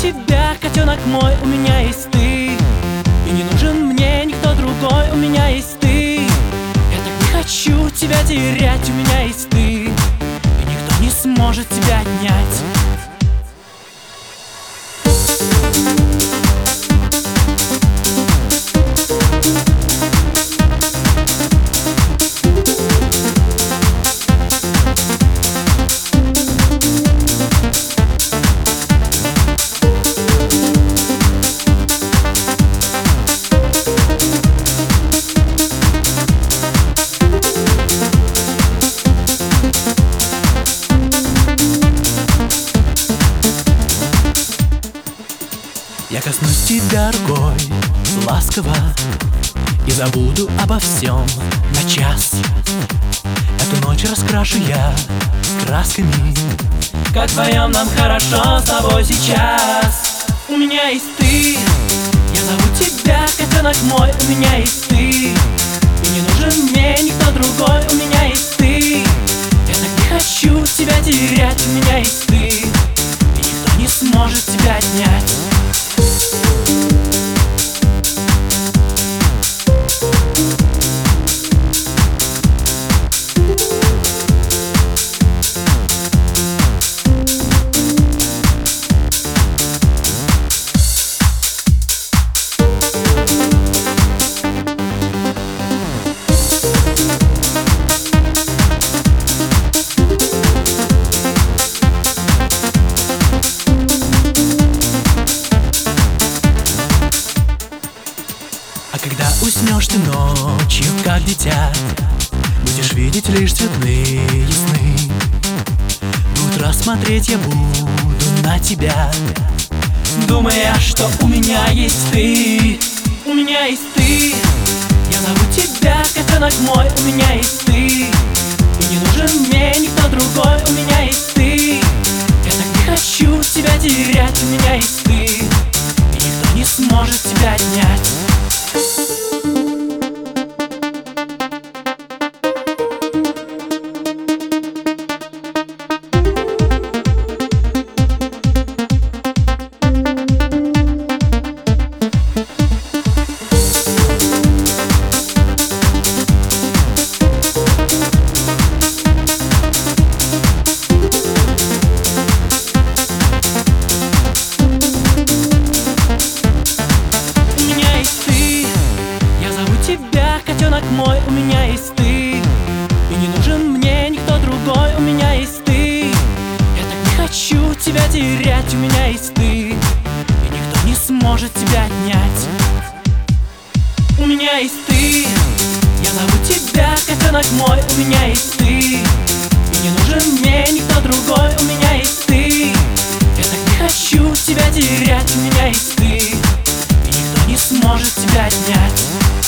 тебя, котенок мой, у меня есть ты. И не нужен мне никто другой, у меня есть ты. Я так не хочу тебя терять, у меня есть ты. И никто не сможет тебя отнять Я коснусь тебя рукой ласково И забуду обо всем на час. Эту ночь раскрашу я красками Как вдвоем нам хорошо с тобой сейчас. У меня есть ты Я зову тебя, котенок мой У меня есть ты. И не нужен мне никто другой У меня есть ты. Я так не хочу тебя терять У меня есть ты. И никто не сможет тебя отнять когда уснешь ты ночью, как дитя Будешь видеть лишь цветные сны. Утра смотреть я буду на тебя Думая, что у меня есть ты. У меня есть ты. Я зову тебя, котенок мой У меня есть ты. И не нужен мне никто другой У меня есть ты. Я так не хочу тебя терять У меня есть ты. И никто не сможет тебя отнять котенок мой У меня есть ты. И не нужен мне никто другой У меня есть ты. Я так не хочу тебя терять У меня есть ты. И никто не сможет тебя отнять